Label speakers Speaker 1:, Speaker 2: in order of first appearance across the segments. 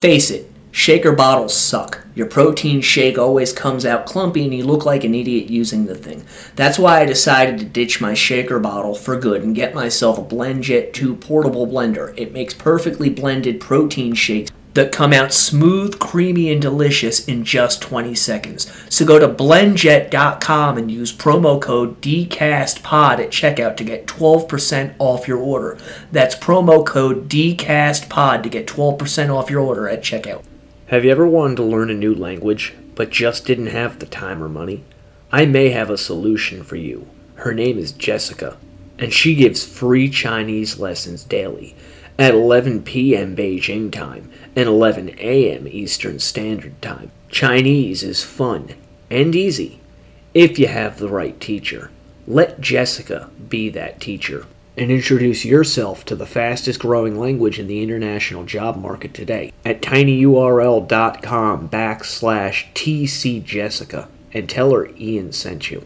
Speaker 1: Face it, shaker bottles suck. Your protein shake always comes out clumpy and you look like an idiot using the thing. That's why I decided to ditch my shaker bottle for good and get myself a BlendJet 2 portable blender. It makes perfectly blended protein shakes that come out smooth, creamy, and delicious in just 20 seconds. So go to blendjet.com and use promo code DCASTPOD at checkout to get 12% off your order. That's promo code DCASTPOD to get 12% off your order at checkout. Have you ever wanted to learn a new language, but just didn't have the time or money? I may have a solution for you. Her name is Jessica, and she gives free Chinese lessons daily at 11 p.m. Beijing time and 11 a.m. Eastern Standard Time. Chinese is fun and easy if you have the right teacher. Let Jessica be that teacher and introduce yourself to the fastest growing language in the international job market today at tinyurl.com backslash tcjessica and tell her Ian sent you.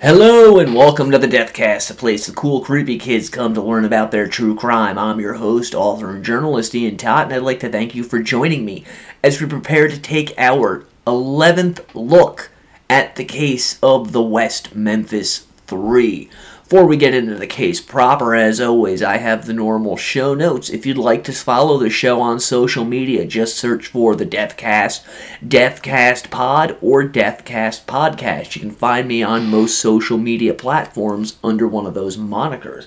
Speaker 1: Hello and welcome to the Deathcast, a place the cool, creepy kids come to learn about their true crime. I'm your host, author, and journalist Ian Tott, and I'd like to thank you for joining me as we prepare to take our 11th look at the case of the West Memphis Three. Before we get into the case proper, as always, I have the normal show notes. If you'd like to follow the show on social media, just search for the Deathcast, Deathcast Pod, or Deathcast Podcast. You can find me on most social media platforms under one of those monikers.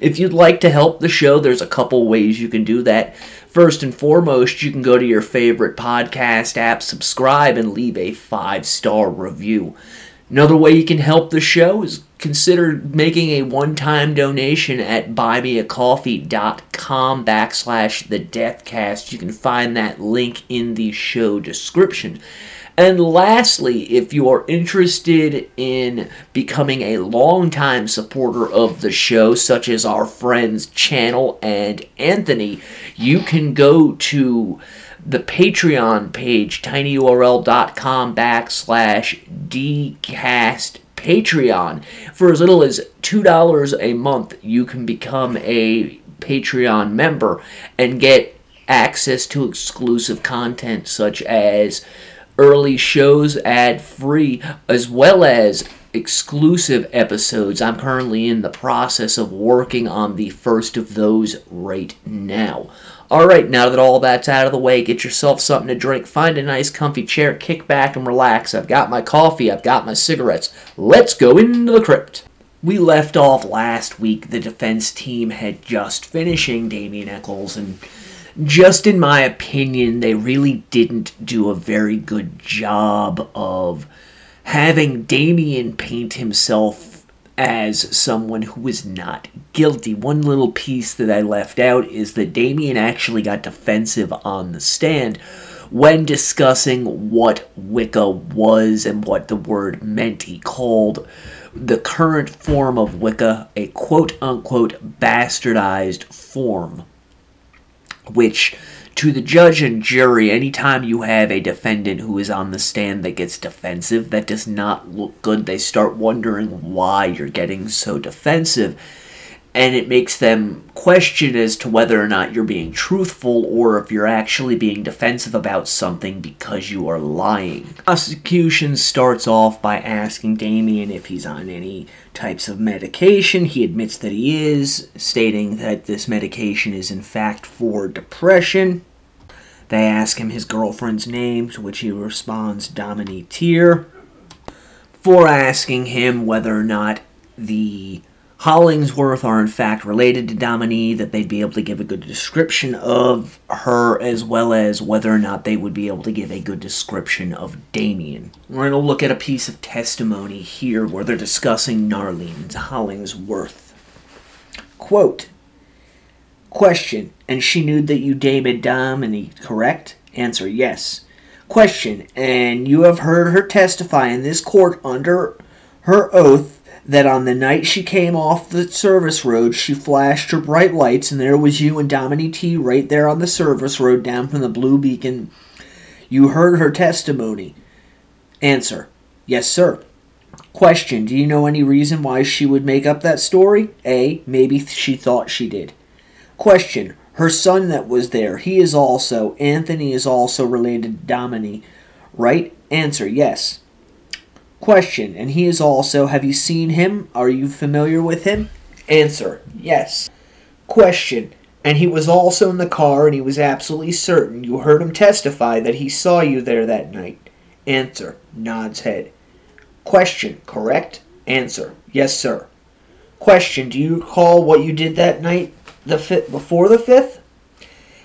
Speaker 1: If you'd like to help the show, there's a couple ways you can do that. First and foremost, you can go to your favorite podcast app, subscribe, and leave a five star review. Another way you can help the show is consider making a one-time donation at buymeacoffee.com backslash the deathcast. You can find that link in the show description. And lastly, if you are interested in becoming a longtime supporter of the show, such as our friends Channel and Anthony, you can go to the Patreon page, tinyurl.com backslash dcast Patreon. For as little as $2 a month, you can become a Patreon member and get access to exclusive content such as early shows ad free, as well as exclusive episodes. I'm currently in the process of working on the first of those right now. All right, now that all that's out of the way, get yourself something to drink, find a nice comfy chair, kick back and relax. I've got my coffee, I've got my cigarettes. Let's go into the crypt. We left off last week. The defense team had just finishing Damien Echols, and just in my opinion, they really didn't do a very good job of having Damien paint himself as someone who was not guilty. One little piece that I left out is that Damien actually got defensive on the stand when discussing what Wicca was and what the word meant. He called the current form of Wicca a quote unquote bastardized form, which to the judge and jury, anytime you have a defendant who is on the stand that gets defensive, that does not look good. They start wondering why you're getting so defensive. And it makes them question as to whether or not you're being truthful or if you're actually being defensive about something because you are lying. Prosecution starts off by asking Damien if he's on any types of medication. He admits that he is, stating that this medication is in fact for depression. They ask him his girlfriend's name, to which he responds Dominique Teer. For asking him whether or not the Hollingsworth are in fact related to Dominique, that they'd be able to give a good description of her, as well as whether or not they would be able to give a good description of Damien. We're going to look at a piece of testimony here where they're discussing Narlene Hollingsworth. Quote Question, and she knew that you dated Dominique, correct? Answer, yes. Question, and you have heard her testify in this court under her oath that on the night she came off the service road, she flashed her bright lights, and there was you and Dominique T right there on the service road down from the Blue Beacon. You heard her testimony. Answer Yes, sir. Question Do you know any reason why she would make up that story? A. Maybe she thought she did. Question Her son that was there, he is also, Anthony is also related to Domini, right? Answer, yes. Question, and he is also, have you seen him? Are you familiar with him? Answer, yes. Question, and he was also in the car and he was absolutely certain you heard him testify that he saw you there that night. Answer, nods head. Question, correct? Answer, yes, sir. Question, do you recall what you did that night the fifth, before the 5th?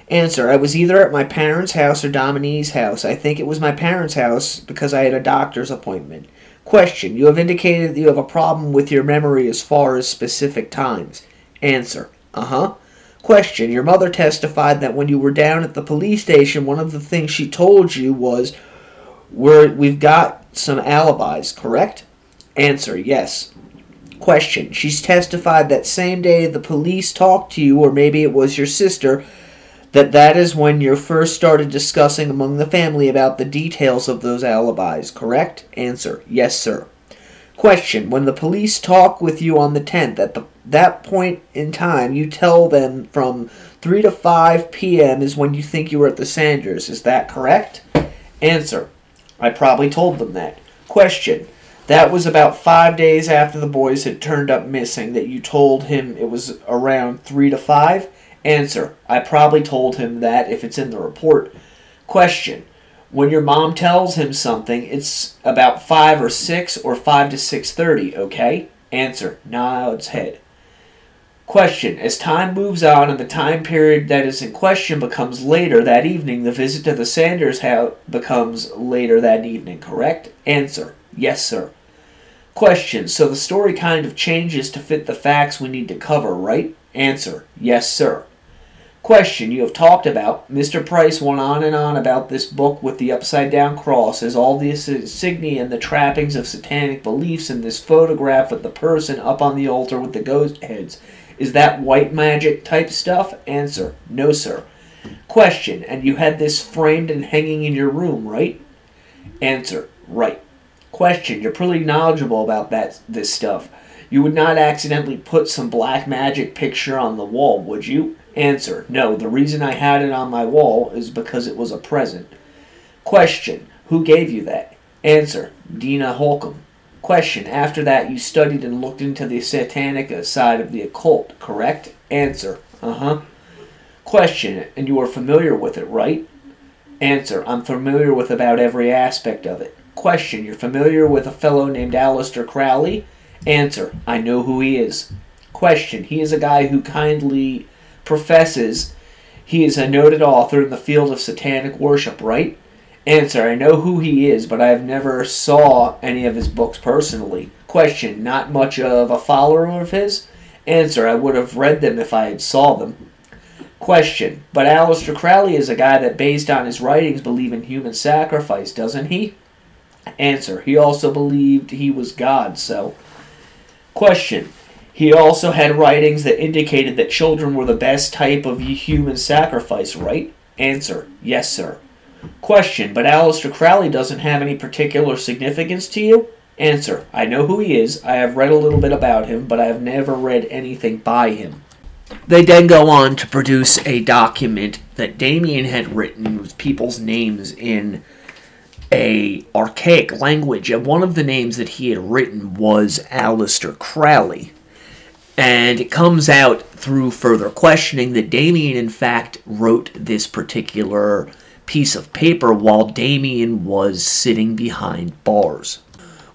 Speaker 1: Answer, I was either at my parents' house or Dominique's house. I think it was my parents' house because I had a doctor's appointment. Question, you have indicated that you have a problem with your memory as far as specific times. Answer, uh-huh. Question, your mother testified that when you were down at the police station, one of the things she told you was, we're, we've got some alibis, correct? Answer, yes. Question, she's testified that same day the police talked to you, or maybe it was your sister, that that is when you first started discussing among the family about the details of those alibis, correct? Answer, yes, sir. Question, when the police talk with you on the 10th, at the, that point in time, you tell them from 3 to 5 p.m. is when you think you were at the Sanders, is that correct? Answer, I probably told them that. Question, that was about five days after the boys had turned up missing that you told him it was around 3 to 5? Answer. I probably told him that if it's in the report. Question. When your mom tells him something, it's about 5 or 6 or 5 to 6.30, okay? Answer. Nods head. Question. As time moves on and the time period that is in question becomes later that evening, the visit to the Sanders house becomes later that evening, correct? Answer. Yes, sir. Question. So the story kind of changes to fit the facts we need to cover, right? Answer. Yes, sir. Question you have talked about. Mr. Price went on and on about this book with the upside down cross as all the insignia and the trappings of satanic beliefs and this photograph of the person up on the altar with the ghost heads. Is that white magic type stuff? Answer No, sir. Question And you had this framed and hanging in your room, right? Answer Right. Question You're pretty knowledgeable about that this stuff. You would not accidentally put some black magic picture on the wall, would you? Answer No, the reason I had it on my wall is because it was a present. Question Who gave you that? Answer Dina Holcomb. Question After that, you studied and looked into the satanic side of the occult, correct? Answer Uh huh. Question And you are familiar with it, right? Answer I'm familiar with about every aspect of it. Question You're familiar with a fellow named Aleister Crowley? Answer I know who he is. Question He is a guy who kindly professes he is a noted author in the field of satanic worship, right? Answer, I know who he is, but I have never saw any of his books personally. Question, not much of a follower of his? Answer, I would have read them if I had saw them. Question, but Aleister Crowley is a guy that based on his writings believe in human sacrifice, doesn't he? Answer, he also believed he was God, so. Question, he also had writings that indicated that children were the best type of human sacrifice, right? Answer, yes, sir. Question, but Aleister Crowley doesn't have any particular significance to you? Answer, I know who he is. I have read a little bit about him, but I have never read anything by him. They then go on to produce a document that Damien had written with people's names in a archaic language, and one of the names that he had written was Aleister Crowley. And it comes out through further questioning that Damien, in fact, wrote this particular piece of paper while Damien was sitting behind bars,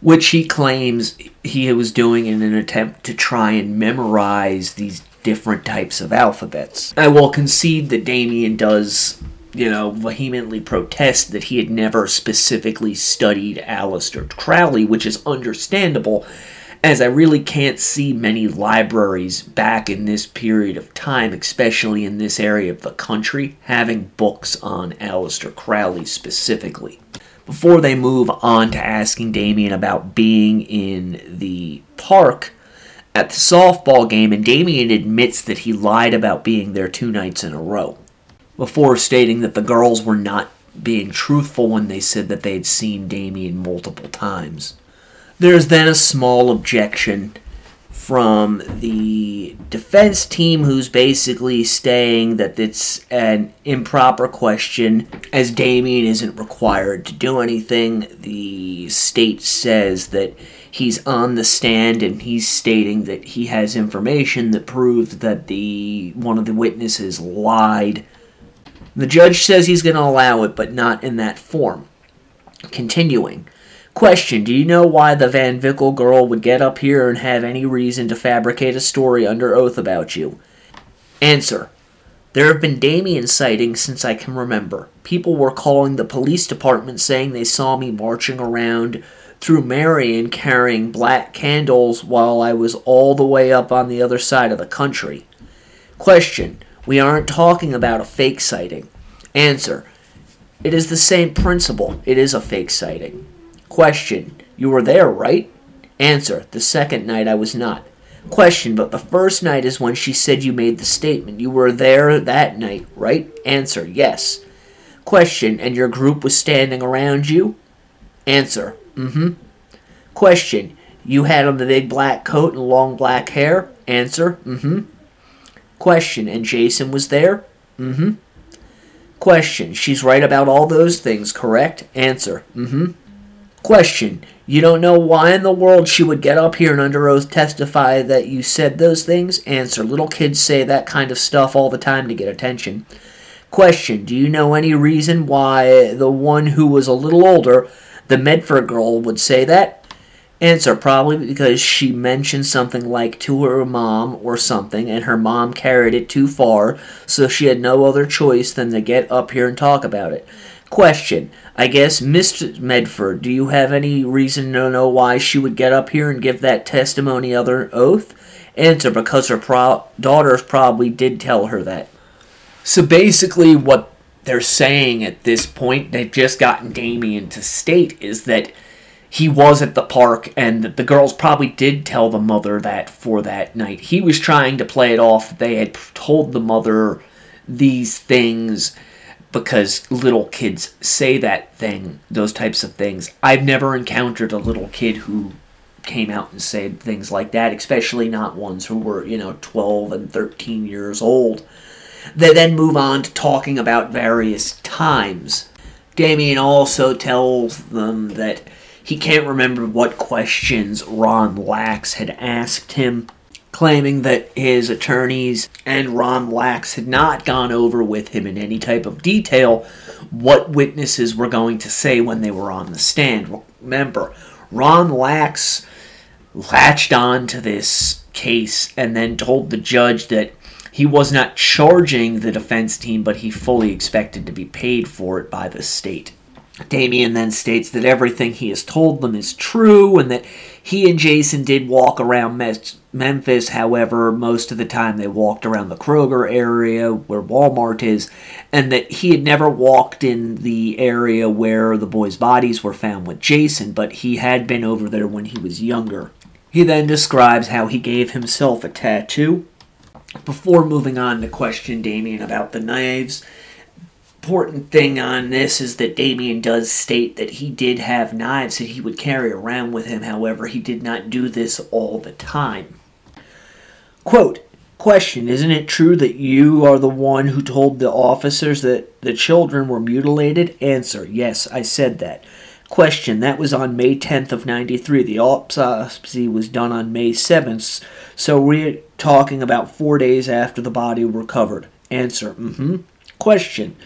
Speaker 1: which he claims he was doing in an attempt to try and memorize these different types of alphabets. I will concede that Damien does, you know, vehemently protest that he had never specifically studied Aleister Crowley, which is understandable as I really can't see many libraries back in this period of time, especially in this area of the country, having books on Aleister Crowley specifically. Before they move on to asking Damien about being in the park at the softball game, and Damien admits that he lied about being there two nights in a row, before stating that the girls were not being truthful when they said that they had seen Damien multiple times. There's then a small objection from the defense team who's basically saying that it's an improper question as Damien isn't required to do anything. The state says that he's on the stand and he's stating that he has information that proves that the one of the witnesses lied. The judge says he's going to allow it but not in that form. Continuing. Question Do you know why the Van Vickle girl would get up here and have any reason to fabricate a story under oath about you? Answer There have been Damien sightings since I can remember. People were calling the police department saying they saw me marching around through Marion carrying black candles while I was all the way up on the other side of the country. Question We aren't talking about a fake sighting. Answer It is the same principle. It is a fake sighting. Question. You were there, right? Answer. The second night I was not. Question. But the first night is when she said you made the statement. You were there that night, right? Answer. Yes. Question. And your group was standing around you? Answer. Mm hmm. Question. You had on the big black coat and long black hair? Answer. Mm hmm. Question. And Jason was there? Mm hmm. Question. She's right about all those things, correct? Answer. Mm hmm. Question. You don't know why in the world she would get up here and under oath testify that you said those things? Answer. Little kids say that kind of stuff all the time to get attention. Question. Do you know any reason why the one who was a little older, the Medford girl, would say that? Answer. Probably because she mentioned something like to her mom or something, and her mom carried it too far, so she had no other choice than to get up here and talk about it. Question. I guess, Mr. Medford, do you have any reason to know why she would get up here and give that testimony other oath? Answer, because her pro- daughters probably did tell her that. So basically, what they're saying at this point, they've just gotten Damien to state, is that he was at the park and the girls probably did tell the mother that for that night. He was trying to play it off. They had told the mother these things because little kids say that thing, those types of things. I've never encountered a little kid who came out and said things like that, especially not ones who were, you know, 12 and 13 years old. They then move on to talking about various times. Damien also tells them that he can't remember what questions Ron Lax had asked him claiming that his attorneys and Ron Lax had not gone over with him in any type of detail what witnesses were going to say when they were on the stand. Remember, Ron Lax latched on to this case and then told the judge that he was not charging the defense team, but he fully expected to be paid for it by the state. Damien then states that everything he has told them is true and that he and Jason did walk around Memphis. However, most of the time they walked around the Kroger area where Walmart is, and that he had never walked in the area where the boys' bodies were found with Jason, but he had been over there when he was younger. He then describes how he gave himself a tattoo. Before moving on to question Damien about the knives, important thing on this is that Damien does state that he did have knives that he would carry around with him. However, he did not do this all the time. Quote, Question Isn't it true that you are the one who told the officers that the children were mutilated? Answer Yes, I said that. Question That was on May 10th of 93. The autopsy was done on May 7th, so we're talking about four days after the body recovered. Answer Mm hmm. Question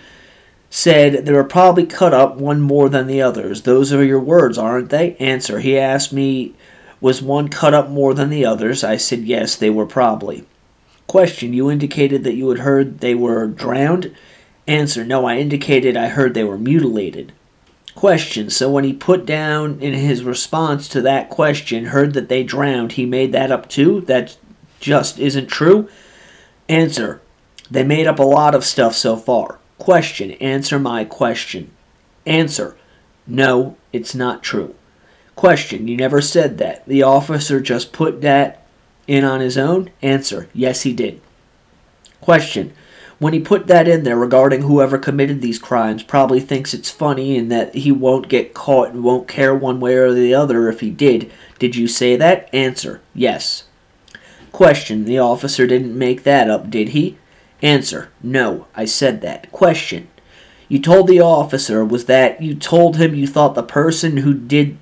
Speaker 1: said they were probably cut up one more than the others. Those are your words, aren't they? Answer. He asked me, was one cut up more than the others? I said, yes, they were probably. Question. You indicated that you had heard they were drowned? Answer. No, I indicated I heard they were mutilated. Question. So when he put down in his response to that question, heard that they drowned, he made that up too? That just isn't true? Answer. They made up a lot of stuff so far. Question. Answer my question. Answer. No, it's not true. Question. You never said that. The officer just put that in on his own? Answer. Yes, he did. Question. When he put that in there regarding whoever committed these crimes probably thinks it's funny and that he won't get caught and won't care one way or the other if he did. Did you say that? Answer. Yes. Question. The officer didn't make that up, did he? Answer. No, I said that. Question. You told the officer was that you told him you thought the person who did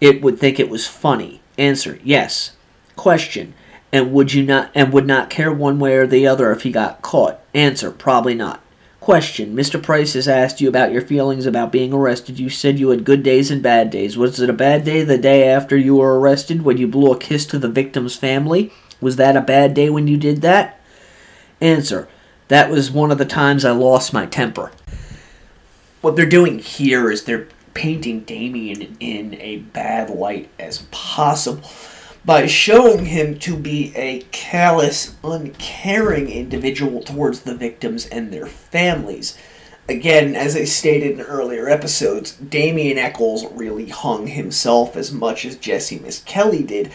Speaker 1: it would think it was funny. Answer. Yes. Question. And would you not and would not care one way or the other if he got caught? Answer. Probably not. Question. Mr. Price has asked you about your feelings about being arrested. You said you had good days and bad days. Was it a bad day the day after you were arrested when you blew a kiss to the victim's family? Was that a bad day when you did that? Answer. That was one of the times I lost my temper. What they're doing here is they're painting Damien in a bad light as possible by showing him to be a callous, uncaring individual towards the victims and their families. Again, as I stated in earlier episodes, Damien Echols really hung himself as much as Jessie Misskelley did.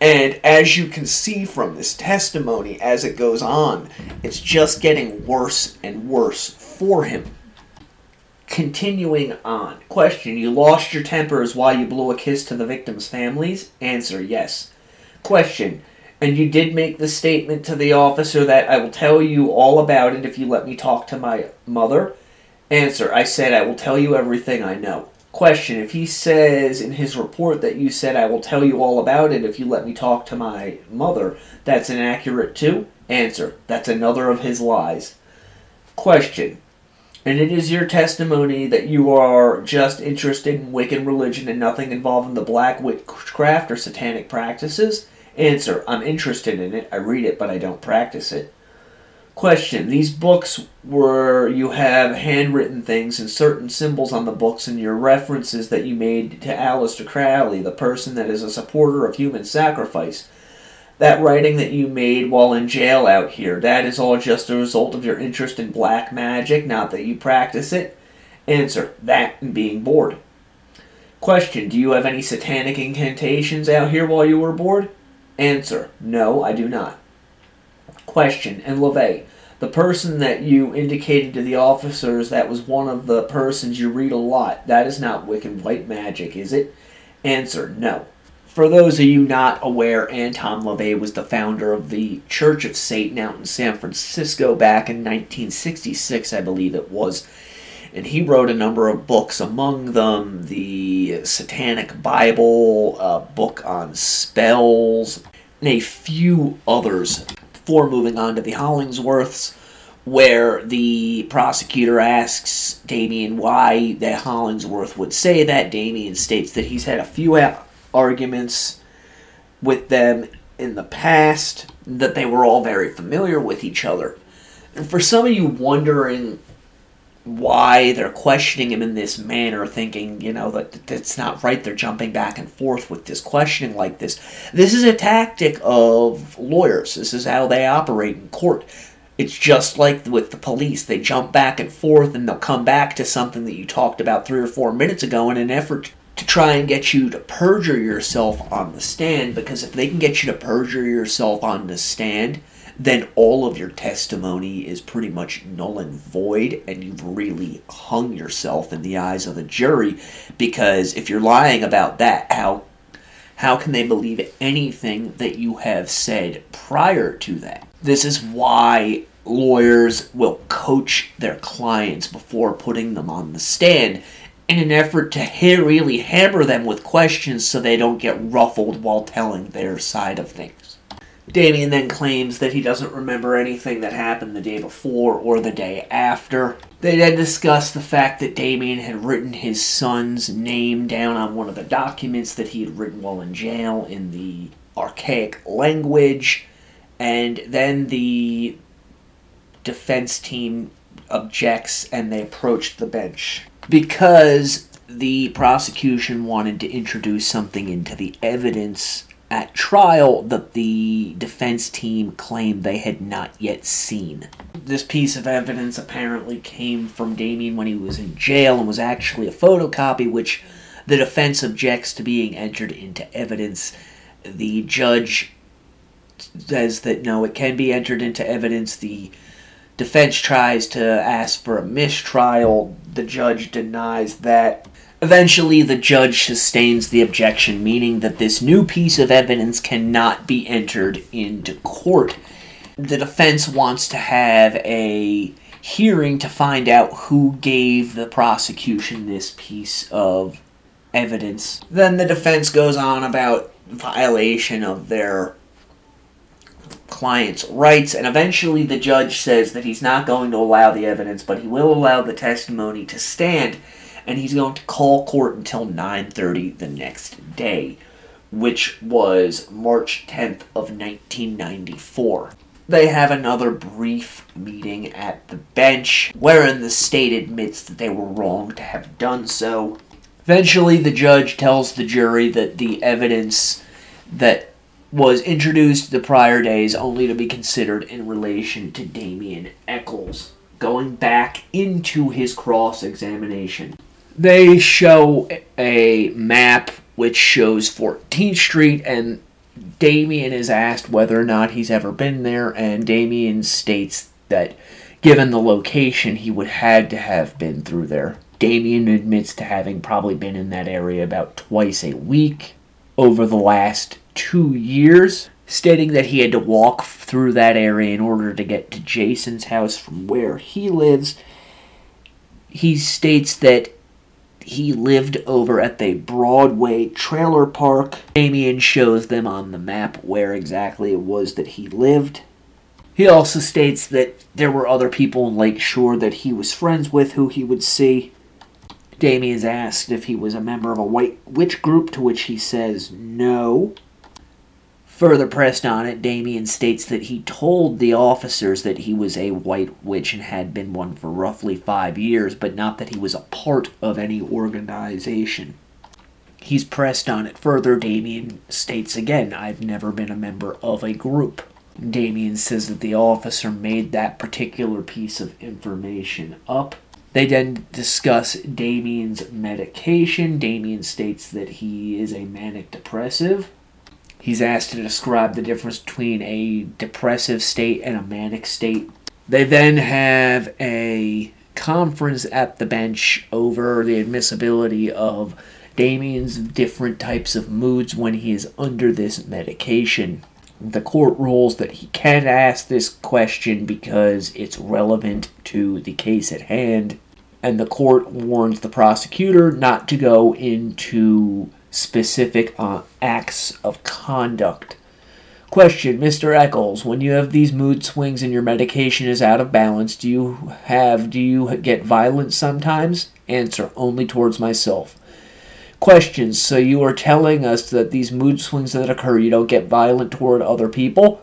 Speaker 1: And as you can see from this testimony as it goes on, it's just getting worse and worse for him. Continuing on. Question You lost your temper tempers while you blew a kiss to the victims' families? Answer Yes. Question And you did make the statement to the officer that I will tell you all about it if you let me talk to my mother? Answer I said I will tell you everything I know. Question If he says in his report that you said I will tell you all about it if you let me talk to my mother, that's inaccurate too? Answer That's another of his lies. Question and it is your testimony that you are just interested in Wiccan religion and nothing involving the black witchcraft or satanic practices? Answer, I'm interested in it. I read it, but I don't practice it. Question, these books where you have handwritten things and certain symbols on the books and your references that you made to Aleister Crowley, the person that is a supporter of human sacrifice that writing that you made while in jail out here, that is all just a result of your interest in black magic, not that you practice it? Answer, that and being bored. Question, do you have any satanic incantations out here while you were bored? Answer, no, I do not. Question, and LaVey, the person that you indicated to the officers that was one of the persons you read a lot, that is not Wiccan white magic, is it? Answer, no. For those of you not aware, Anton LaVey was the founder of the Church of Satan out in San Francisco back in 1966, I believe it was. And he wrote a number of books, among them the Satanic Bible, a book on spells, and a few others. Before moving on to the Hollingsworths, where the prosecutor asks Damien why that Hollingsworth would say that. Damien states that he's had a few arguments with them in the past, that they were all very familiar with each other. And for some of you wondering why they're questioning him in this manner, thinking, you know, that that's not right, they're jumping back and forth with this questioning like this. This is a tactic of lawyers. This is how they operate in court. It's just like with the police. They jump back and forth and they'll come back to something that you talked about three or four minutes ago in an effort try and get you to perjure yourself on the stand because if they can get you to perjure yourself on the stand, then all of your testimony is pretty much null and void, and you've really hung yourself in the eyes of the jury. Because if you're lying about that, how how can they believe anything that you have said prior to that? This is why lawyers will coach their clients before putting them on the stand in an effort to really hammer them with questions so they don't get ruffled while telling their side of things. Damien then claims that he doesn't remember anything that happened the day before or the day after. They then discuss the fact that Damien had written his son's name down on one of the documents that he had written while in jail in the archaic language, and then the defense team objects and they approach the bench because the prosecution wanted to introduce something into the evidence at trial that the defense team claimed they had not yet seen. This piece of evidence apparently came from Damien when he was in jail and was actually a photocopy, which the defense objects to being entered into evidence. The judge says that no, it can be entered into evidence. The Defense tries to ask for a mistrial. The judge denies that. Eventually, the judge sustains the objection, meaning that this new piece of evidence cannot be entered into court. The defense wants to have a hearing to find out who gave the prosecution this piece of evidence. Then the defense goes on about violation of their client's rights, and eventually the judge says that he's not going to allow the evidence, but he will allow the testimony to stand, and he's going to call court until 9:30 the next day, which was March 10th of 1994. They have another brief meeting at the bench, wherein the state admits that they were wrong to have done so. Eventually, the judge tells the jury that the evidence that was introduced the prior days only to be considered in relation to Damien Echols, going back into his cross examination. They show a map which shows 14th Street, and Damien is asked whether or not he's ever been there, and Damien states that given the location, he would had to have been through there. Damien admits to having probably been in that area about twice a week over the last two years, stating that he had to walk through that area in order to get to Jason's house from where he lives. He states that he lived over at the Broadway trailer park. Damien shows them on the map where exactly it was that he lived. He also states that there were other people in Lake Shore that he was friends with who he would see. Damien is asked if he was a member of a white witch group, to which he says no. Further pressed on it, Damien states that he told the officers that he was a white witch and had been one for roughly five years, but not that he was a part of any organization. He's pressed on it further. Damien states again, I've never been a member of a group. Damien says that the officer made that particular piece of information up. They then discuss Damien's medication. Damien states that he is a manic depressive. He's asked to describe the difference between a depressive state and a manic state. They then have a conference at the bench over the admissibility of Damien's different types of moods when he is under this medication. The court rules that he can ask this question because it's relevant to the case at hand, and the court warns the prosecutor not to go into specific uh, acts of conduct. Question, Mr. Echols, when you have these mood swings and your medication is out of balance, do you have do you get violent sometimes? Answer, only towards myself. Question, so you are telling us that these mood swings that occur you don't get violent toward other people?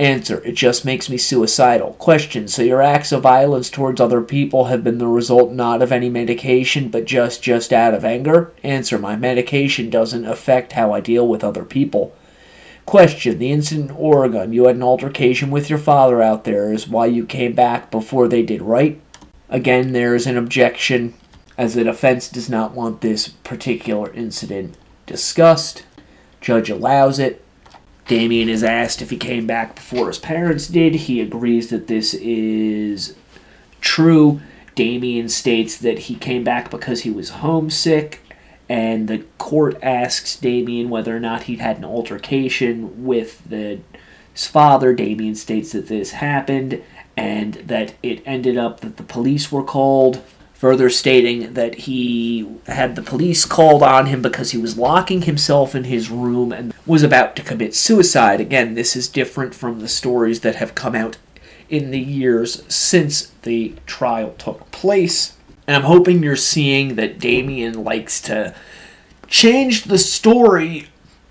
Speaker 1: Answer, it just makes me suicidal. Question, so your acts of violence towards other people have been the result not of any medication, but just just out of anger? Answer, my medication doesn't affect how I deal with other people. Question, the incident in Oregon, you had an altercation with your father out there, is why you came back before they did, right? Again, there is an objection, as the defense does not want this particular incident discussed. Judge allows it. Damien is asked if he came back before his parents did. He agrees that this is true. Damien states that he came back because he was homesick, and the court asks Damien whether or not he'd had an altercation with the, his father. Damien states that this happened and that it ended up that the police were called further stating that he had the police called on him because he was locking himself in his room and was about to commit suicide. Again, this is different from the stories that have come out in the years since the trial took place. And I'm hoping you're seeing that Damien likes to change the story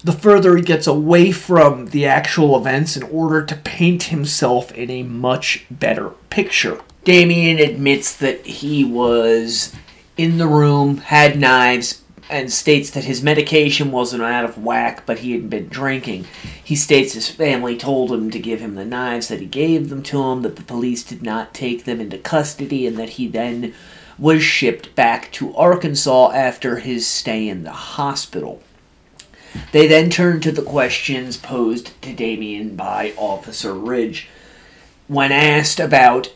Speaker 1: the further he gets away from the actual events in order to paint himself in a much better picture. Damien admits that he was in the room, had knives, and states that his medication wasn't out of whack, but he had been drinking. He states his family told him to give him the knives, that he gave them to him, that the police did not take them into custody, and that he then was shipped back to Arkansas after his stay in the hospital. They then turn to the questions posed to Damien by Officer Ridge. when asked about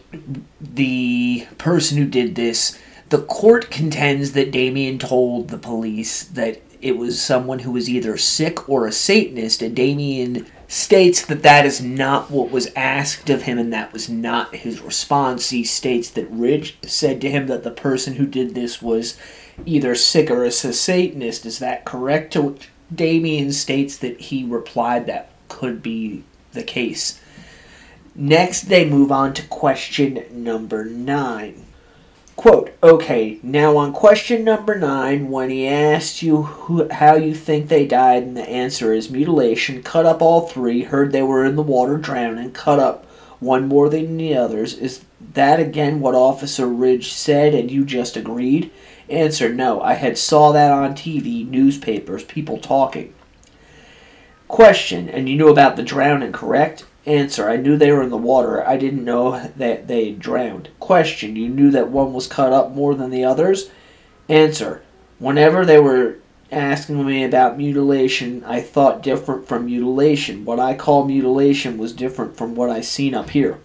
Speaker 1: the person who did this, the court contends that Damien told the police that it was someone who was either sick or a Satanist, and Damien states that that is not what was asked of him and that was not his response. He states that Ridge said to him that the person who did this was either sick or a Satanist. Is that correct? To which Damien states that he replied that could be the case. Next, they move on to question number nine. Quote, okay, now on question number nine, when he asked you who, how you think they died, and the answer is mutilation, cut up all three, heard they were in the water drowning, cut up one more than the others, is that again what Officer Ridge said and you just agreed? Answer, no, I had saw that on TV, newspapers, people talking. Question, and you knew about the drowning, correct? Answer: I knew they were in the water. I didn't know that they drowned. Question: You knew that one was cut up more than the others? Answer: Whenever they were asking me about mutilation, I thought different from mutilation. What I call mutilation was different from what I seen up here.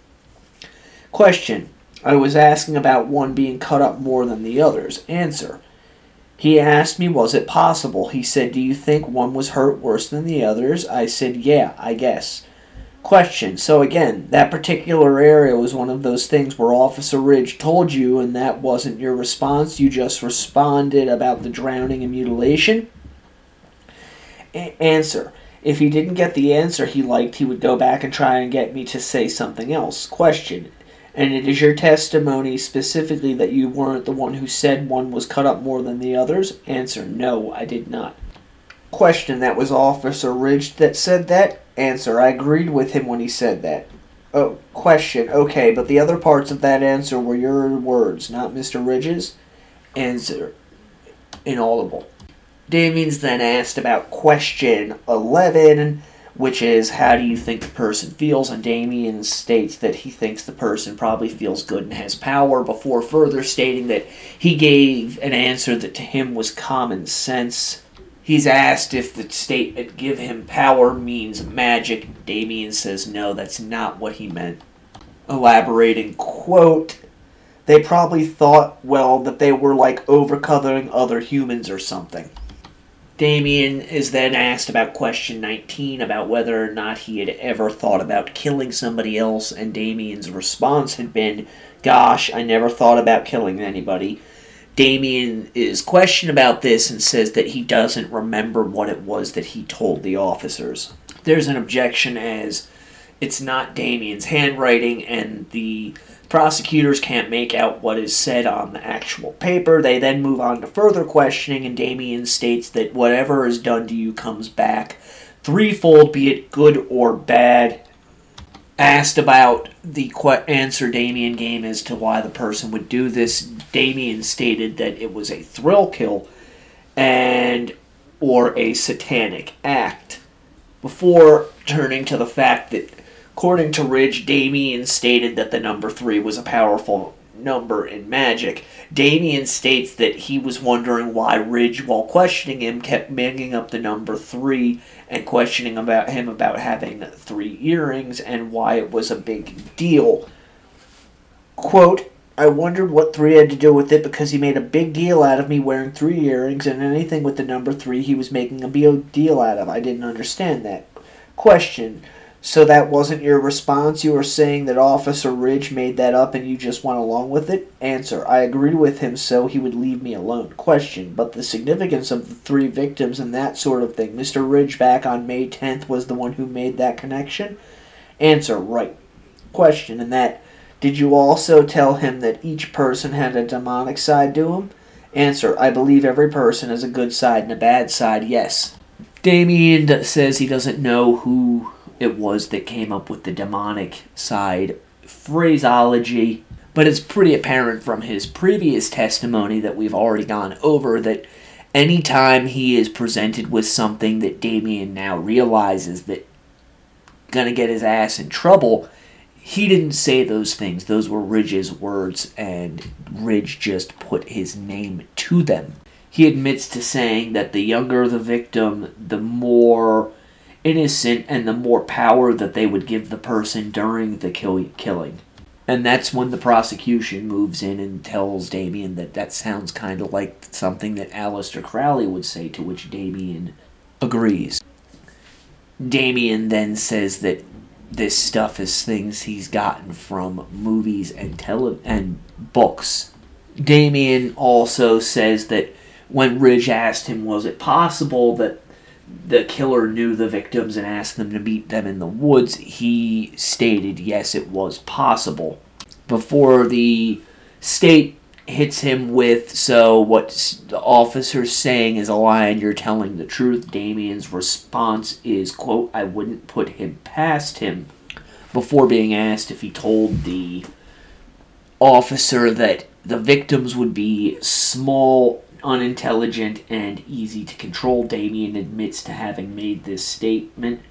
Speaker 1: Question: I was asking about one being cut up more than the others. Answer: He asked me, was it possible? He said, Do you think one was hurt worse than the others? I said, Yeah, I guess. Question. So again, that particular area was one of those things where Officer Ridge told you and that wasn't your response. You just responded about the drowning and mutilation. A- answer. If he didn't get the answer he liked, he would go back and try and get me to say something else. Question. And it is your testimony specifically that you weren't the one who said one was cut up more than the others? Answer. No, I did not. Question. That was Officer Ridge that said that? Answer. I agreed with him when he said that. Oh, question. Okay, but the other parts of that answer were your words, not Mr. Ridge's? Answer. Inaudible. Damien's then asked about question 11, which is how do you think the person feels? And Damien states that he thinks the person probably feels good and has power, before further stating that he gave an answer that to him was common sense. He's asked if the statement give him power means magic. Damien says no, that's not what he meant. Elaborating, quote, they probably thought, well, that they were like overcovering other humans or something. Damien is then asked about question 19 about whether or not he had ever thought about killing somebody else, and Damien's response had been, Gosh, I never thought about killing anybody. Damien is questioned about this and says that he doesn't remember what it was that he told the officers. There's an objection as it's not Damien's handwriting, and the prosecutors can't make out what is said on the actual paper. They then move on to further questioning, and Damien states that whatever is done to you comes back threefold, be it good or bad asked about the answer Damien gave as to why the person would do this, Damien stated that it was a thrill kill and or a satanic act. Before turning to the fact that, according to Ridge, Damien stated that the number three was a powerful number in magic. Damien states that he was wondering why Ridge, while questioning him, kept bringing up the number three and questioning about him about having three earrings and why it was a big deal. Quote, I wondered what three had to do with it because he made a big deal out of me wearing three earrings and anything with the number three he was making a big deal out of. I didn't understand that. Question. So that wasn't your response? You were saying that Officer Ridge made that up and you just went along with it? Answer. I agreed with him so he would leave me alone. Question. But the significance of the three victims and that sort of thing. Mr. Ridge back on May 10th was the one who made that connection? Answer. Right. Question. And that did you also tell him that each person had a demonic side to him? Answer. I believe every person has a good side and a bad side, yes. Damien says he doesn't know who it was that came up with the demonic side phraseology, but it's pretty apparent from his previous testimony that we've already gone over that anytime he is presented with something that Damien now realizes that gonna get his ass in trouble, he didn't say those things. Those were Ridge's words, and Ridge just put his name to them. He admits to saying that the younger the victim, the more innocent and the more power that they would give the person during the kill- killing. And that's when the prosecution moves in and tells Damien that that sounds kind of like something that Aleister Crowley would say, to which Damien agrees. Damien then says that this stuff is things he's gotten from movies and tele- and books. Damien also says that when Ridge asked him, was it possible that the killer knew the victims and asked them to meet them in the woods, he stated yes, it was possible. Before the state hits him with, so what the officer's saying is a lie and you're telling the truth, Damien's response is, quote, I wouldn't put him past him, before being asked if he told the officer that the victims would be small unintelligent and easy to control. Damien admits to having made this statement,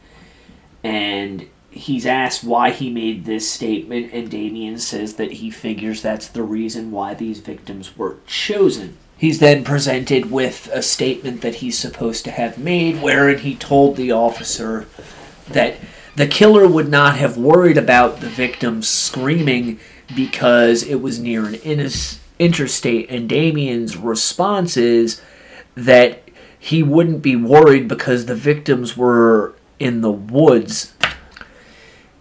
Speaker 1: and he's asked why he made this statement, and Damien says that he figures that's the reason why these victims were chosen. He's then presented with a statement that he's supposed to have made, wherein he told the officer that the killer would not have worried about the victim screaming because it was near an innocent interstate, and Damien's response is that he wouldn't be worried because the victims were in the woods.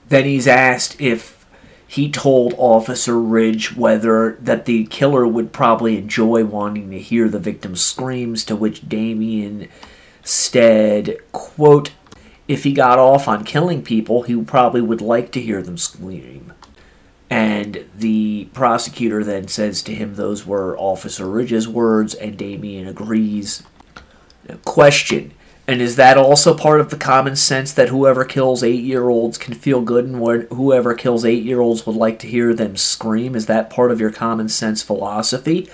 Speaker 1: Then he's asked if he told Officer Ridge whether that the killer would probably enjoy wanting to hear the victim's screams, to which Damien said, quote, if he got off on killing people, he probably would like to hear them scream. And the prosecutor then says to him those were Officer Ridge's words, and Damien agrees. Question And is that also part of the common sense that whoever kills eight year olds can feel good, and whoever kills eight year olds would like to hear them scream? Is that part of your common sense philosophy?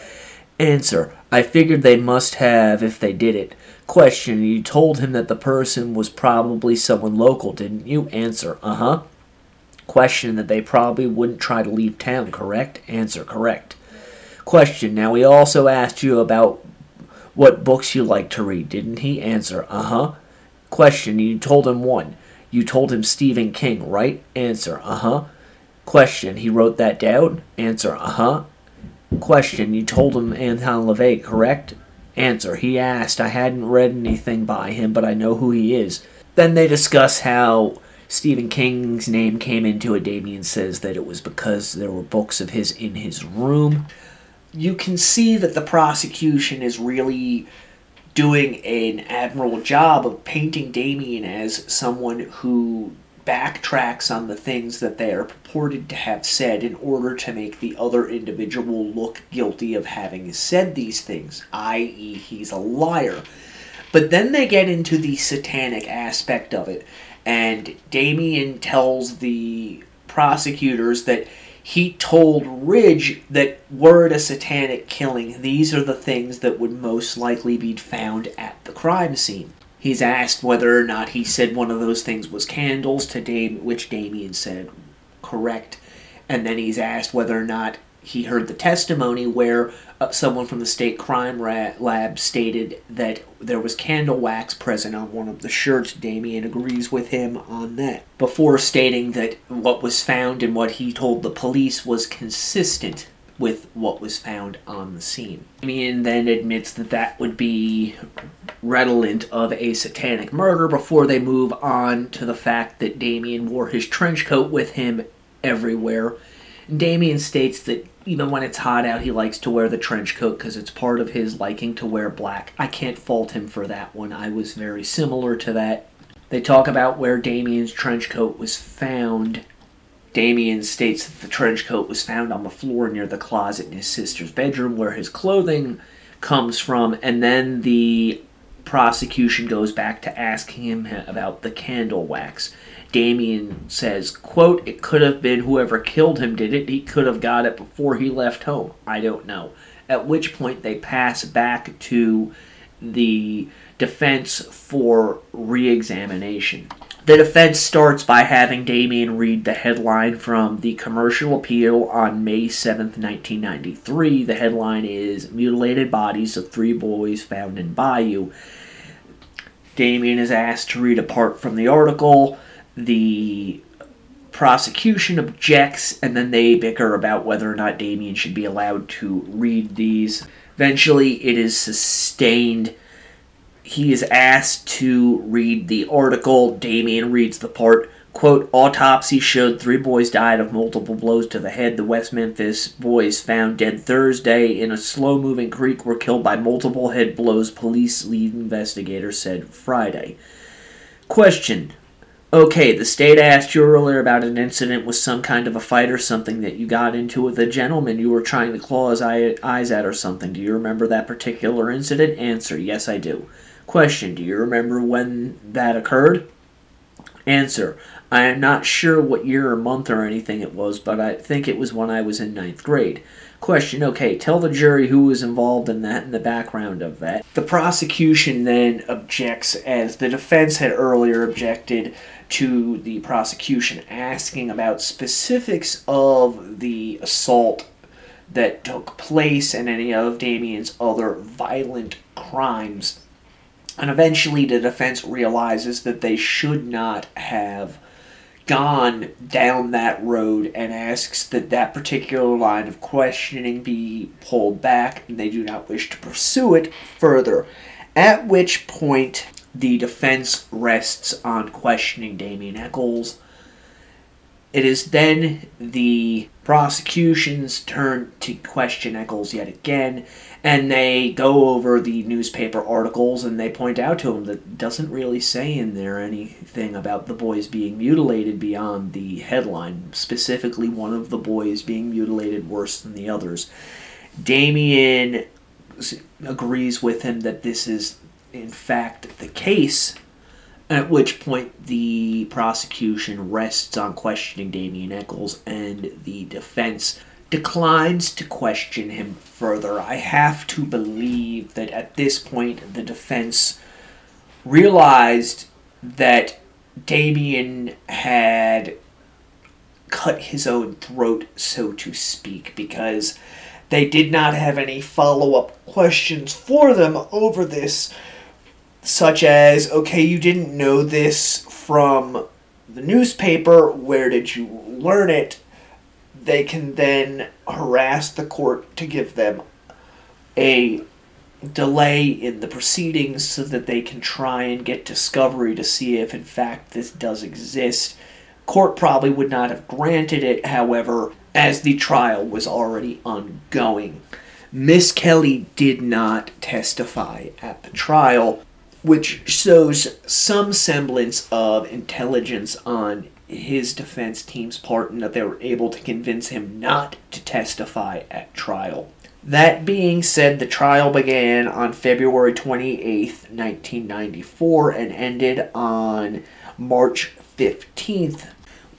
Speaker 1: Answer I figured they must have if they did it. Question You told him that the person was probably someone local, didn't you? Answer Uh huh. Question that they probably wouldn't try to leave town, correct? Answer correct. Question Now, he also asked you about what books you like to read, didn't he? Answer Uh huh. Question You told him one. You told him Stephen King, right? Answer Uh huh. Question He wrote that down? Answer Uh huh. Question You told him Anton LaVey, correct? Answer He asked. I hadn't read anything by him, but I know who he is. Then they discuss how Stephen King's name came into it. Damien says that it was because there were books of his in his room. You can see that the prosecution is really doing an admirable job of painting Damien as someone who backtracks on the things that they are purported to have said in order to make the other individual look guilty of having said these things, i.e., he's a liar. But then they get into the satanic aspect of it and Damien tells the prosecutors that he told Ridge that were it a satanic killing, these are the things that would most likely be found at the crime scene. He's asked whether or not he said one of those things was candles, to Dame, which Damien said correct. And then he's asked whether or not he heard the testimony where uh, someone from the state crime lab stated that there was candle wax present on one of the shirts. Damien agrees with him on that, before stating that what was found and what he told the police was consistent with what was found on the scene. Damien then admits that that would be redolent of a satanic murder before they move on to the fact that Damien wore his trench coat with him everywhere. Damien states that even when it's hot out, he likes to wear the trench coat because it's part of his liking to wear black. I can't fault him for that one. I was very similar to that. They talk about where Damien's trench coat was found. Damien states that the trench coat was found on the floor near the closet in his sister's bedroom where his clothing comes from, and then the prosecution goes back to asking him about the candle wax. Damien says, quote, it could have been whoever killed him did it. He could have got it before he left home. I don't know. At which point they pass back to the defense for re-examination. The defense starts by having Damien read the headline from the commercial appeal on May 7th, 1993. The headline is Mutilated Bodies of Three Boys Found in Bayou. Damien is asked to read a part from the article. The prosecution objects, and then they bicker about whether or not Damien should be allowed to read these. Eventually, it is sustained. He is asked to read the article. Damien reads the part. Quote, autopsy showed three boys died of multiple blows to the head. The West Memphis boys found dead Thursday in a slow moving creek were killed by multiple head blows, police lead investigator said Friday. Question. Okay, the state asked you earlier about an incident with some kind of a fight or something that you got into with a gentleman you were trying to claw his eye, eyes at or something. Do you remember that particular incident? Answer. Yes, I do. Question. Do you remember when that occurred? Answer. I am not sure what year or month or anything it was, but I think it was when I was in ninth grade. Question Okay, tell the jury who was involved in that and the background of that. The prosecution then objects, as the defense had earlier objected to the prosecution, asking about specifics of the assault that took place and any of Damien's other violent crimes. And eventually, the defense realizes that they should not have gone down that road and asks that that particular line of questioning be pulled back and they do not wish to pursue it further. At which point, the defense rests on questioning Damien Echols. It is then the prosecution's turn to question Eccles yet again, and they go over the newspaper articles and they point out to him that doesn't really say in there anything about the boys being mutilated beyond the headline, specifically one of the boys being mutilated worse than the others. Damien agrees with him that this is in fact the case, at which point the prosecution rests on questioning Damien Echols and the defense declines to question him further. I have to believe that at this point the defense realized that Damien had cut his own throat, so to speak, because they did not have any follow up questions for them over this, such as, okay, you didn't know this from the newspaper, where did you learn it? they can then harass the court to give them a delay in the proceedings so that they can try and get discovery to see if in fact this does exist. Court probably would not have granted it, however, as the trial was already ongoing. Misskelley did not testify at the trial, which shows some semblance of intelligence on his defense team's part and that they were able to convince him not to testify at trial. That being said, the trial began on February 28th, 1994, and ended on March 15th,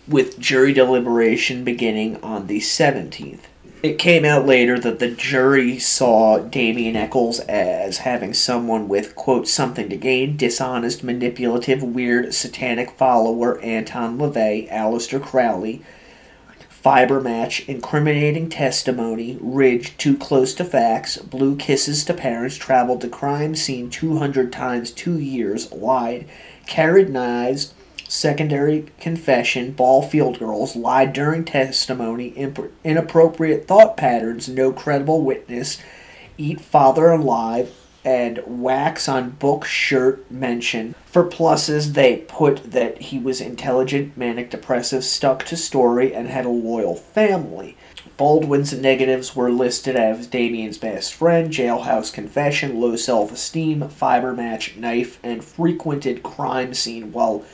Speaker 1: with jury deliberation beginning on the 17th. It came out later that the jury saw Damien Echols as having someone with, quote, something to gain, dishonest, manipulative, weird, satanic follower, Anton LaVey, Aleister Crowley, fiber match, incriminating testimony, Ridge too close to facts, blew kisses to parents, traveled to crime scene 200 times two years, lied, carried knives, secondary confession, ball field girls, lied during testimony, imp- inappropriate thought patterns, no credible witness, eat father alive, and wax on book shirt mention. For pluses, they put that he was intelligent, manic depressive, stuck to story, and had a loyal family. Baldwin's negatives were listed as Damien's best friend, jailhouse confession, low self esteem, fiber match, knife, and frequented crime scene, while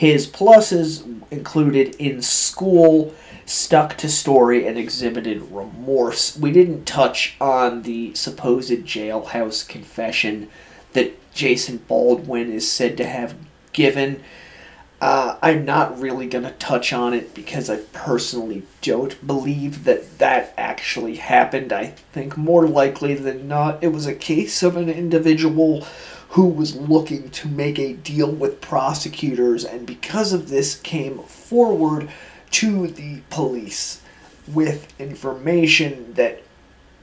Speaker 1: his pluses included in school, stuck to story, and exhibited remorse. We didn't touch on the supposed jailhouse confession that Jason Baldwin is said to have given. Uh, I'm not really going to touch on it because I personally don't believe that that actually happened. I think more likely than not it was a case of an individual who was looking to make a deal with prosecutors, and because of this, came forward to the police with information that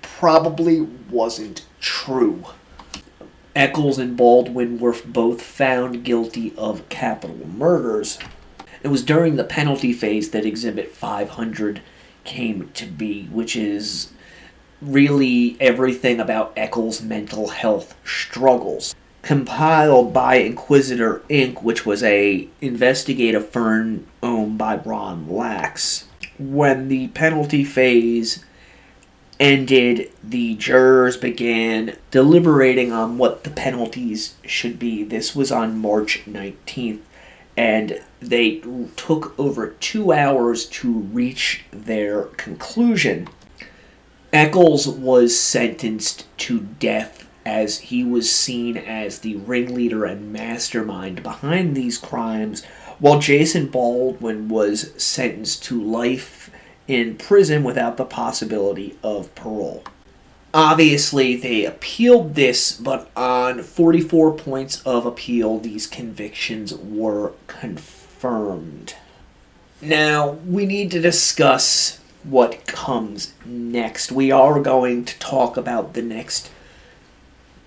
Speaker 1: probably wasn't true. Echols and Baldwin were both found guilty of capital murders. It was during the penalty phase that Exhibit 500 came to be, which is really everything about Echols' mental health struggles. Compiled by Inquisitor Inc., which was a investigative firm owned by Ron Lax. When the penalty phase ended, the jurors began deliberating on what the penalties should be. This was on March 19th, and they took over two hours to reach their conclusion. Echols was sentenced to death as he was seen as the ringleader and mastermind behind these crimes, while Jason Baldwin was sentenced to life in prison without the possibility of parole. Obviously, they appealed this, but on 44 points of appeal, these convictions were confirmed. Now, we need to discuss what comes next. We are going to talk about the next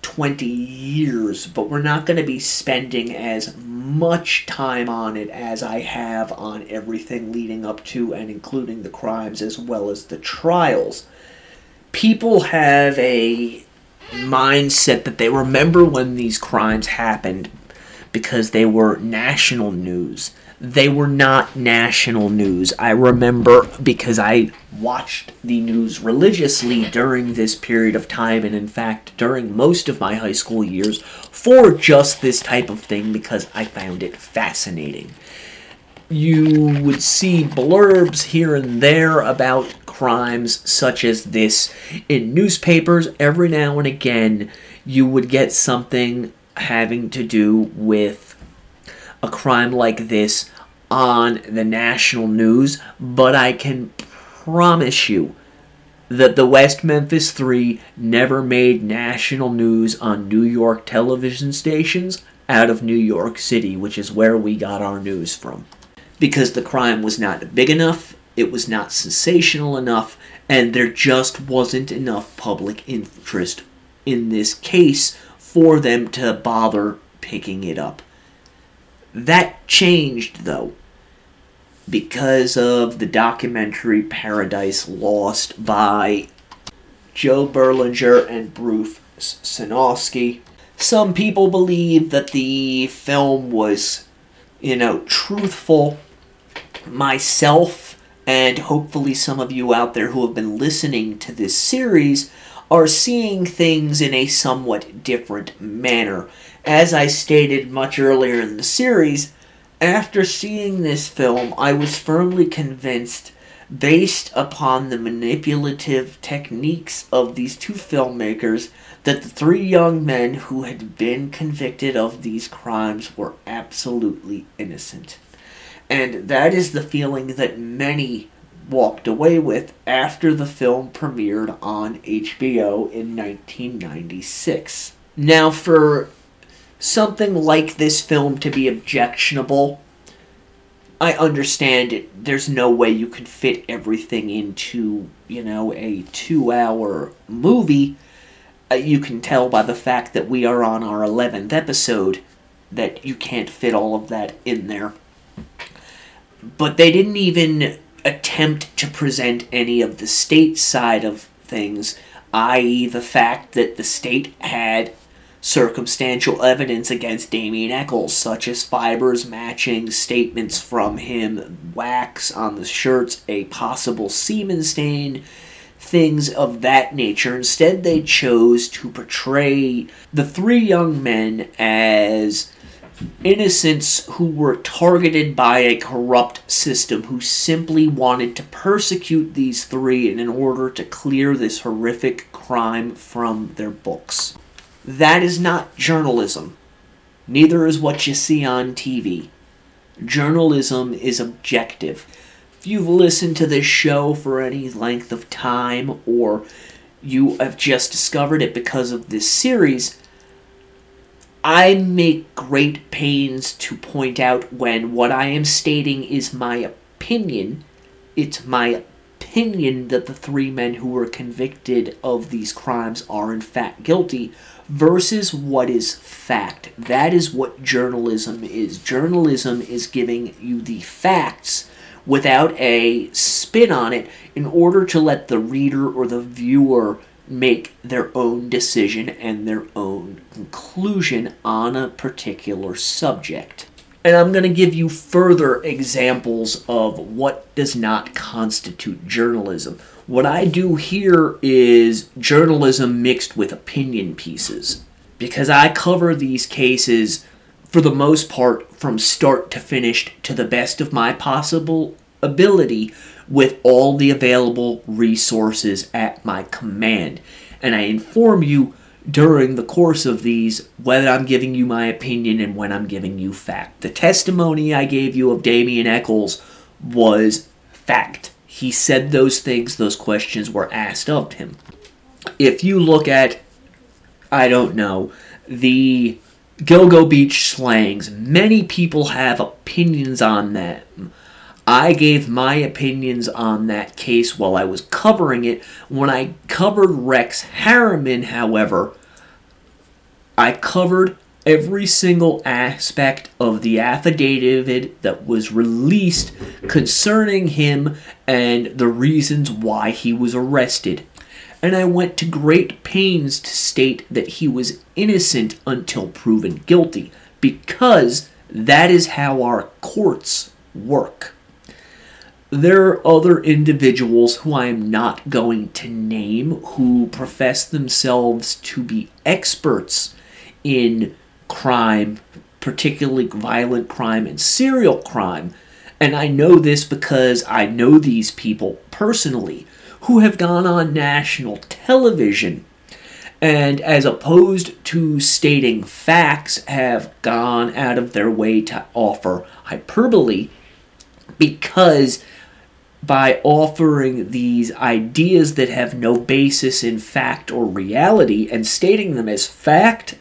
Speaker 1: 20 years, but we're not going to be spending as much time on it as I have on everything leading up to and including the crimes as well as the trials. People have a mindset that they remember when these crimes happened because they were national news they were not national news. I remember because I watched the news religiously during this period of time, and in fact, during most of my high school years, for just this type of thing because I found it fascinating. You would see blurbs here and there about crimes such as this in newspapers. Every now and again, you would get something having to do with a crime like this on the national news, but I can promise you that the West Memphis Three never made national news on New York television stations out of New York City, which is where we got our news from. Because the crime was not big enough, it was not sensational enough, and there just wasn't enough public interest in this case for them to bother picking it up. That changed, though, because of the documentary Paradise Lost by Joe Berlinger and Bruce Sinofsky. Some people believe that the film was, you know, truthful. Myself, and hopefully some of you out there who have been listening to this series, are seeing things in a somewhat different manner. As I stated much earlier in the series, after seeing this film, I was firmly convinced, based upon the manipulative techniques of these two filmmakers, that the three young men who had been convicted of these crimes were absolutely innocent. And that is the feeling that many walked away with after the film premiered on HBO in 1996. Now, for something like this film to be objectionable, I understand it. There's no way you could fit everything into, you know, a two hour movie. Uh, you can tell by the fact that we are on our 11th episode that you can't fit all of that in there. But they didn't even attempt to present any of the state side of things, i.e., the fact that the state had circumstantial evidence against Damien Echols, such as fibers matching statements from him, wax on the shirts, a possible semen stain, things of that nature. Instead, they chose to portray the three young men as innocents who were targeted by a corrupt system who simply wanted to persecute these three in order to clear this horrific crime from their books. That is not journalism. Neither is what you see on TV. Journalism is objective. If you've listened to this show for any length of time, or you have just discovered it because of this series, I make great pains to point out when what I am stating is my opinion, it's my opinion that the three men who were convicted of these crimes are in fact guilty versus what is fact. That is what journalism is. Journalism is giving you the facts without a spin on it in order to let the reader or the viewer make their own decision and their own conclusion on a particular subject. And I'm going to give you further examples of what does not constitute journalism. What I do here is journalism mixed with opinion pieces. Because I cover these cases for the most part from start to finish to the best of my possible ability with all the available resources at my command. And I inform you during the course of these whether I'm giving you my opinion and when I'm giving you fact. The testimony I gave you of Damien Echols was fact. He said those things, those questions were asked of him. If you look at, I don't know, the Gilgo Beach slangs, many people have opinions on that. I gave my opinions on that case while I was covering it. When I covered Rex Heuermann, however, I covered every single aspect of the affidavit that was released concerning him and the reasons why he was arrested. And I went to great pains to state that he was innocent until proven guilty, because that is how our courts work. There are other individuals who I am not going to name who profess themselves to be experts in crime, particularly violent crime and serial crime. And I know this because I know these people personally who have gone on national television and as opposed to stating facts have gone out of their way to offer hyperbole because by offering these ideas that have no basis in fact or reality and stating them as fact,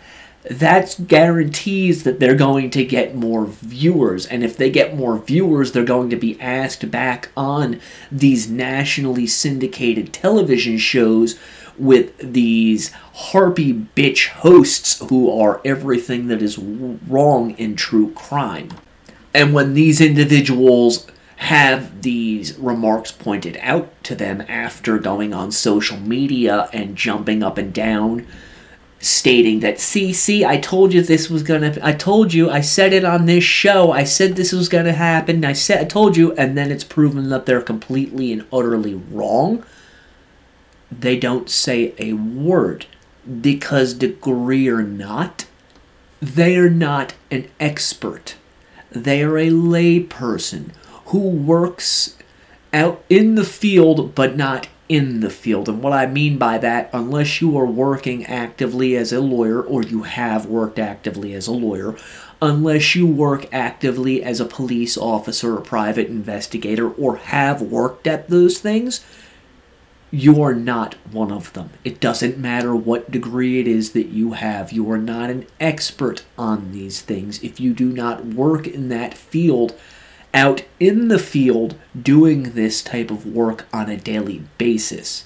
Speaker 1: that guarantees that they're going to get more viewers. And if they get more viewers, they're going to be asked back on these nationally syndicated television shows with these harpy bitch hosts who are everything that is wrong in true crime. And when these individuals have these remarks pointed out to them after going on social media and jumping up and down stating that see see I told you this was to I told you I said it on this show I said this was to happen I said I told you and then it's proven that they're completely and utterly wrong. They don't say a word because degree or not they are not an expert. They are a layperson who works out in the field but not in the field. And what I mean by that, unless you are working actively as a lawyer or you have worked actively as a lawyer, unless you work actively as a police officer or private investigator or have worked at those things, you are not one of them. It doesn't matter what degree it is that you have. You are not an expert on these things. If you do not work in that field, out in the field doing this type of work on a daily basis.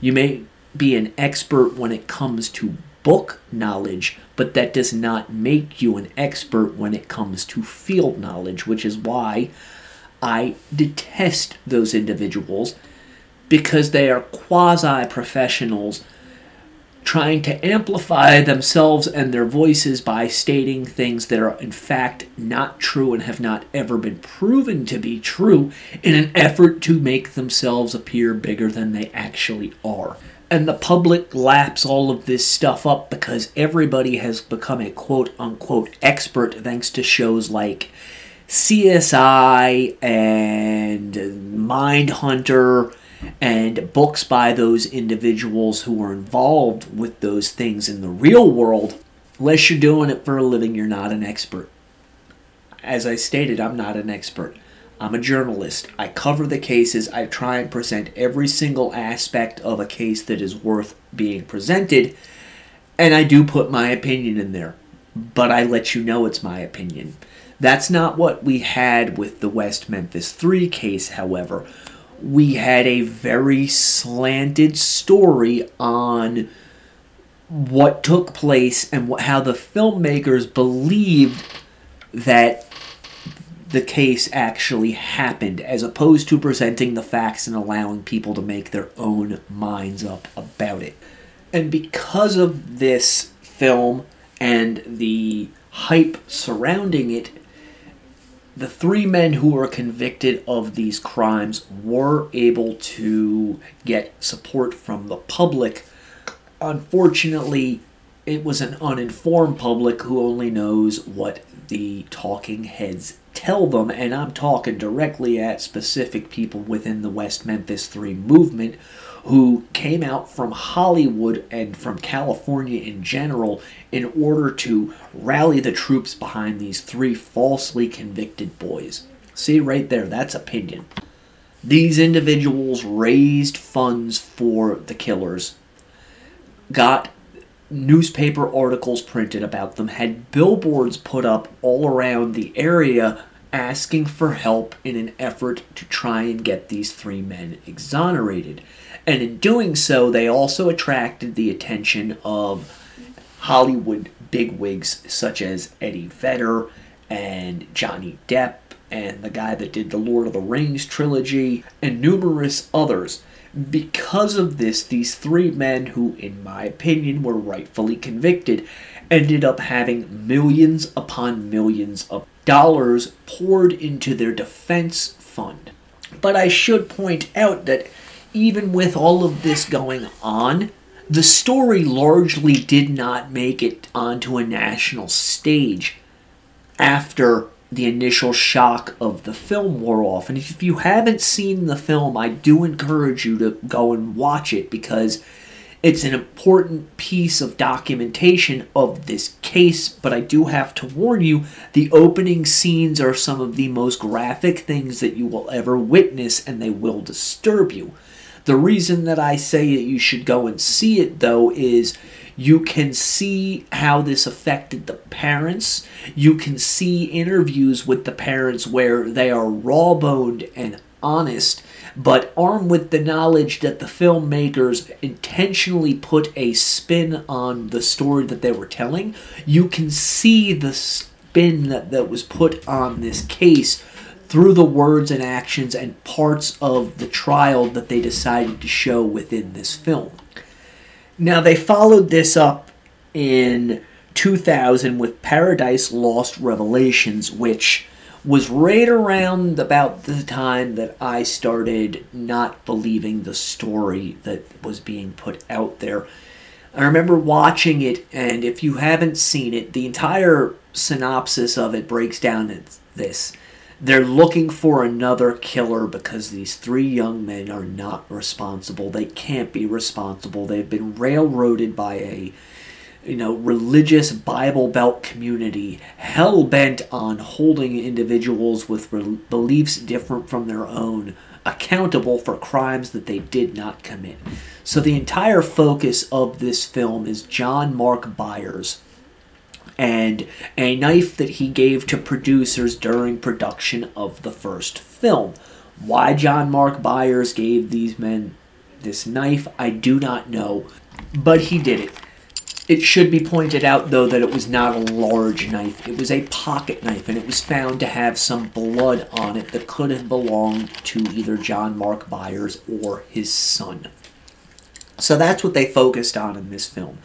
Speaker 1: You may be an expert when it comes to book knowledge, but that does not make you an expert when it comes to field knowledge, which is why I detest those individuals because they are quasi professionals trying to amplify themselves and their voices by stating things that are in fact not true and have not ever been proven to be true in an effort to make themselves appear bigger than they actually are. And the public laps all of this stuff up because everybody has become a quote unquote expert thanks to shows like CSI and Mindhunter and books by those individuals who are involved with those things in the real world, unless you're doing it for a living, you're not an expert. As I stated, I'm not an expert. I'm a journalist. I cover the cases. I try and present every single aspect of a case that is worth being presented. And I do put my opinion in there. But I let you know it's my opinion. That's not what we had with the West Memphis 3 case, however, we had a very slanted story on what took place and what, how the filmmakers believed that the case actually happened, as opposed to presenting the facts and allowing people to make their own minds up about it. And because of this film and the hype surrounding it, the three men who were convicted of these crimes were able to get support from the public. Unfortunately, it was an uninformed public who only knows what the talking heads tell them, and I'm talking directly at specific people within the West Memphis 3 movement who came out from Hollywood and from California in general in order to rally the troops behind these three falsely convicted boys. See right there, that's opinion. These individuals raised funds for the killers, got newspaper articles printed about them, had billboards put up all around the area asking for help in an effort to try and get these three men exonerated. And in doing so, they also attracted the attention of Hollywood bigwigs such as Eddie Vedder and Johnny Depp and the guy that did the Lord of the Rings trilogy and numerous others. Because of this, these three men, who, in my opinion, were rightfully convicted, ended up having millions upon millions of dollars poured into their defense fund. But I should point out that even with all of this going on, the story largely did not make it onto a national stage after the initial shock of the film wore off. And if you haven't seen the film, I do encourage you to go and watch it because it's an important piece of documentation of this case, but I do have to warn you the opening scenes are some of the most graphic things that you will ever witness, and they will disturb you. The reason that I say that you should go and see it, though, is you can see how this affected the parents. You can see interviews with the parents where they are raw boned and honest, but armed with the knowledge that the filmmakers intentionally put a spin on the story that they were telling, you can see the spin that, that was put on this case through the words and actions and parts of the trial that they decided to show within this film. Now, they followed this up in 2000 with Paradise Lost Revelations, which was right around about the time that I started not believing the story that was being put out there. I remember watching it, and if you haven't seen it, the entire synopsis of it breaks down this. They're looking for another killer because these three young men are not responsible. They can't be responsible. They've been railroaded by a you know, religious Bible Belt community hell bent on holding individuals with re- beliefs different from their own accountable for crimes that they did not commit. So the entire focus of this film is John Mark Byers and a knife that he gave to producers during production of the first film. Why John Mark Byers gave these men this knife, I do not know, but he did it. It should be pointed out, though, that it was not a large knife. It was a pocket knife, and it was found to have some blood on it that could have belonged to either John Mark Byers or his son. So that's what they focused on in this film.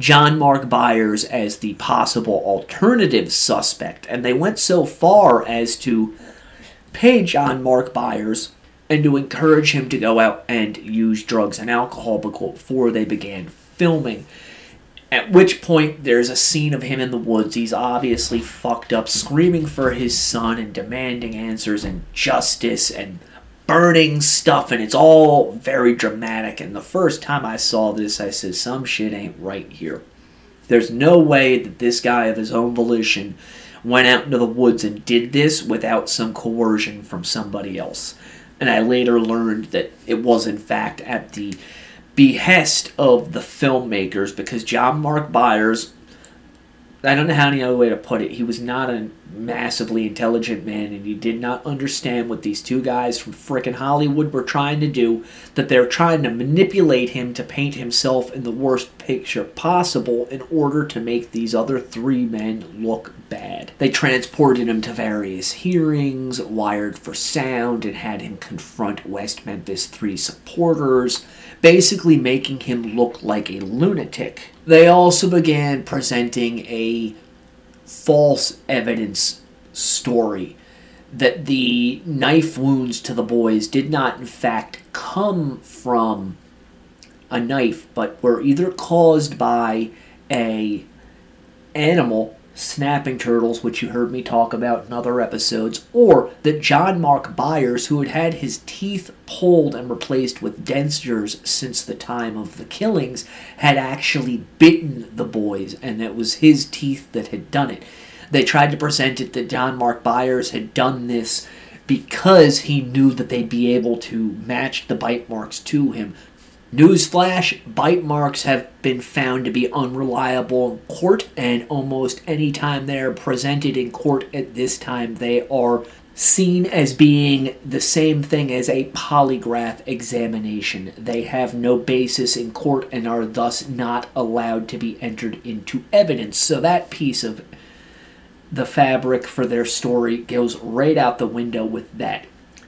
Speaker 1: John Mark Byers as the possible alternative suspect, and they went so far as to pay John Mark Byers and to encourage him to go out and use drugs and alcohol before they began filming. At which point, there's a scene of him in the woods. He's obviously fucked up, screaming for his son and demanding answers and justice and burning stuff, and it's all very dramatic. And the first time I saw this, I said, Some shit ain't right here. There's no way that this guy of his own volition went out into the woods and did this without some coercion from somebody else. And I later learned that it was, in fact, at the behest of the filmmakers because John Mark Byers I don't know how any other way to put it. He was not a massively intelligent man, and he did not understand what these two guys from frickin' Hollywood were trying to do. That they're trying to manipulate him to paint himself in the worst picture possible in order to make these other three men look bad. They transported him to various hearings, wired for sound, and had him confront West Memphis 3 supporters, basically making him look like a lunatic. They also began presenting a false evidence story that the knife wounds to the boys did not, in fact, come from a knife, but were either caused by a animal snapping turtles, which you heard me talk about in other episodes, or that John Mark Byers, who had had his teeth pulled and replaced with dentures since the time of the killings, had actually bitten the boys, and it was his teeth that had done it. They tried to present it that John Mark Byers had done this because he knew that they'd be able to match the bite marks to him. Newsflash bite marks have been found to be unreliable in court, and almost any time they're presented in court at this time, they are seen as being the same thing as a polygraph examination. They have no basis in court and are thus not allowed to be entered into evidence. So that piece of the fabric for their story goes right out the window with that.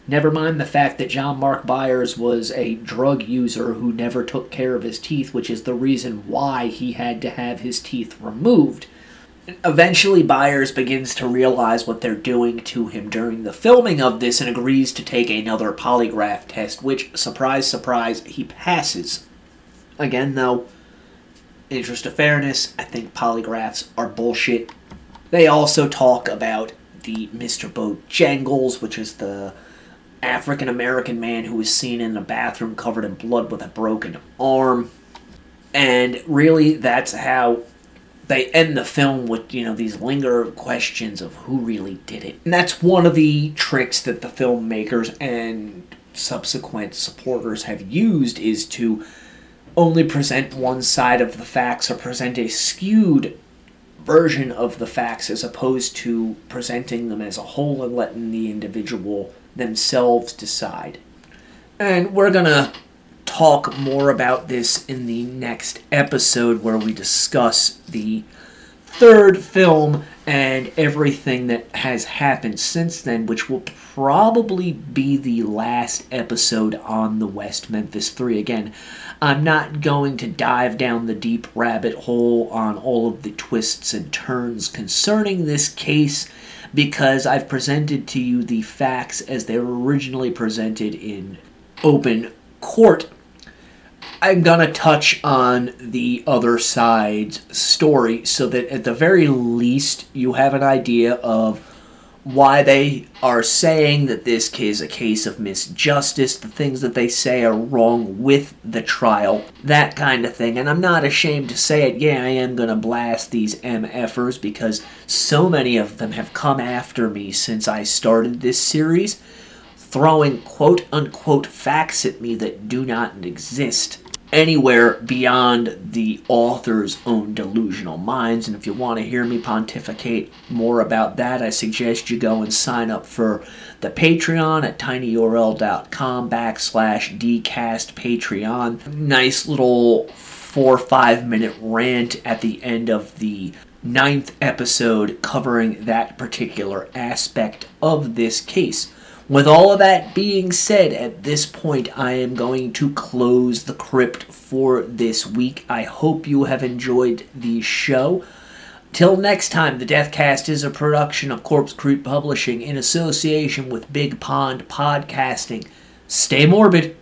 Speaker 1: Never mind the fact that John Mark Byers was a drug user who never took care of his teeth, which is the reason why he had to have his teeth removed. Eventually, Byers begins to realize what they're doing to him during the filming of this and agrees to take another polygraph test, which, surprise, surprise, he passes. Again, though, interest of fairness, I think polygraphs are bullshit. They also talk about the Mr. Bojangles, which is the African American man who was seen in a bathroom covered in blood with a broken arm. And really, that's how they end the film with, you know, these linger questions of who really did it. And that's one of the tricks that the filmmakers and subsequent supporters have used is to only present one side of the facts or present a skewed version of the facts as opposed to presenting them as a whole and letting the individual themselves decide. And we're going to talk more about this in the next episode where we discuss the third film and everything that has happened since then, which will probably be the last episode on the West Memphis 3. Again, I'm not going to dive down the deep rabbit hole on all of the twists and turns concerning this case because I've presented to you the facts as they were originally presented in open court. I'm going to touch on the other side's story so that at the very least you have an idea of why they are saying that this is a case of misjustice, the things that they say are wrong with the trial, that kind of thing. And I'm not ashamed to say it, yeah, I am going to blast these MFers because so many of them have come after me since I started this series, throwing quote unquote facts at me that do not exist anywhere beyond the author's own delusional minds. And if you want to hear me pontificate more about that, I suggest you go and sign up for the Patreon at tinyurl.com backslash dcast Patreon. Nice little four or five minute rant at the end of the ninth episode covering that particular aspect of this case. With all of that being said, at this point, I am going to close the crypt for this week. I hope you have enjoyed the show. Till next time, the Deathcast is a production of Corpse Creek Publishing in association with Big Pond Podcasting. Stay morbid.